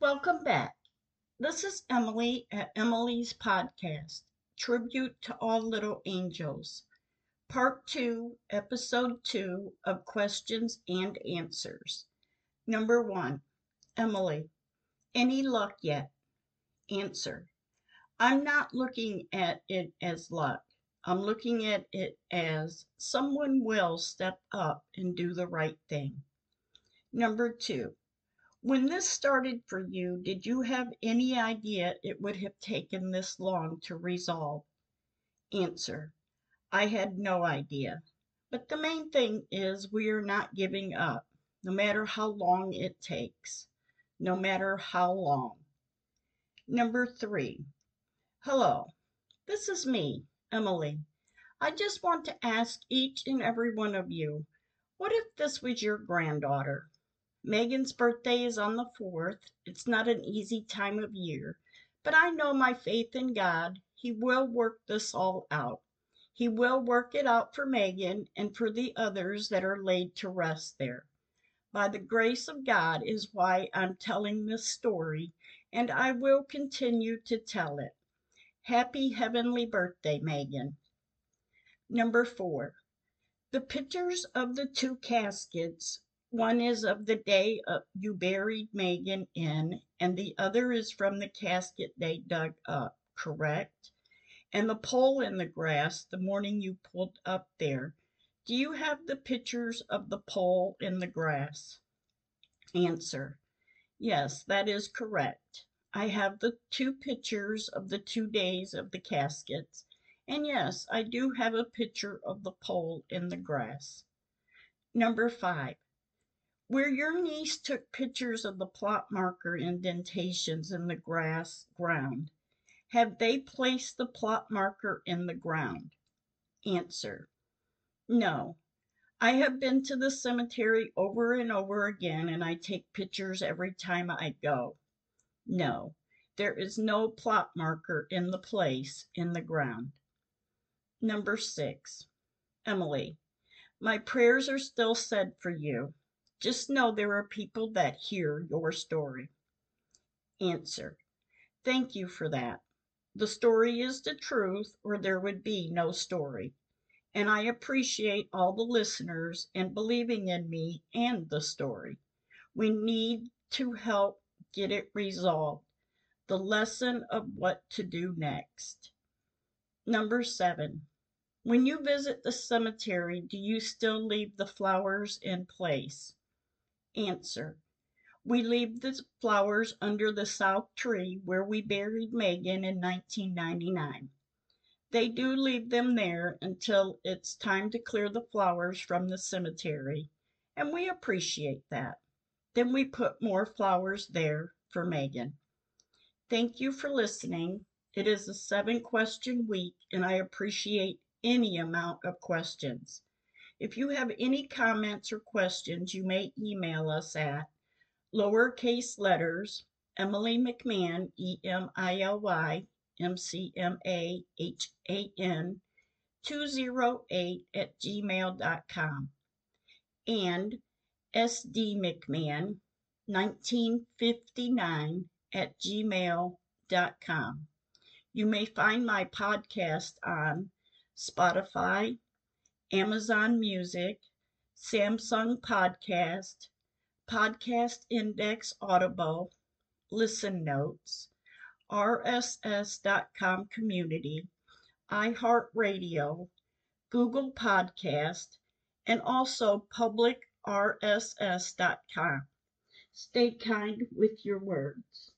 Welcome back. This is Emily at Emily's Podcast, Tribute to All Little Angels, Part 2, Episode 2 of Questions and Answers. Number 1 Emily, any luck yet? Answer I'm not looking at it as luck. I'm looking at it as someone will step up and do the right thing. Number two, when this started for you, did you have any idea it would have taken this long to resolve? Answer, I had no idea. But the main thing is we are not giving up, no matter how long it takes, no matter how long. Number three, hello, this is me, Emily. I just want to ask each and every one of you, what if this was your granddaughter? Megan's birthday is on the 4th. It's not an easy time of year, but I know my faith in God. He will work this all out. He will work it out for Megan and for the others that are laid to rest there. By the grace of God is why I'm telling this story, and I will continue to tell it. Happy heavenly birthday, Megan. Number four, the pictures of the two caskets one is of the day uh, you buried Megan in, and the other is from the casket they dug up, correct? And the pole in the grass the morning you pulled up there. Do you have the pictures of the pole in the grass? Answer. Yes, that is correct. I have the two pictures of the two days of the caskets. And yes, I do have a picture of the pole in the grass. Number five. Where your niece took pictures of the plot marker indentations in the grass ground, have they placed the plot marker in the ground? Answer. No. I have been to the cemetery over and over again, and I take pictures every time I go. No, there is no plot marker in the place in the ground. Number six. Emily, my prayers are still said for you. Just know there are people that hear your story. Answer. Thank you for that. The story is the truth, or there would be no story. And I appreciate all the listeners and believing in me and the story. We need to help get it resolved. The lesson of what to do next. Number seven. When you visit the cemetery, do you still leave the flowers in place? Answer. We leave the flowers under the south tree where we buried Megan in 1999. They do leave them there until it's time to clear the flowers from the cemetery, and we appreciate that. Then we put more flowers there for Megan. Thank you for listening. It is a seven question week, and I appreciate any amount of questions. If you have any comments or questions, you may email us at lowercase letters Emily McMahan, E M I L Y M C M A H A N 208 at gmail.com and SD McMahan 1959 at gmail.com. You may find my podcast on Spotify, Amazon Music, Samsung Podcast, Podcast Index Audible, Listen Notes, RSS.com Community, iHeartRadio, Google Podcast, and also publicrss.com. Stay kind with your words.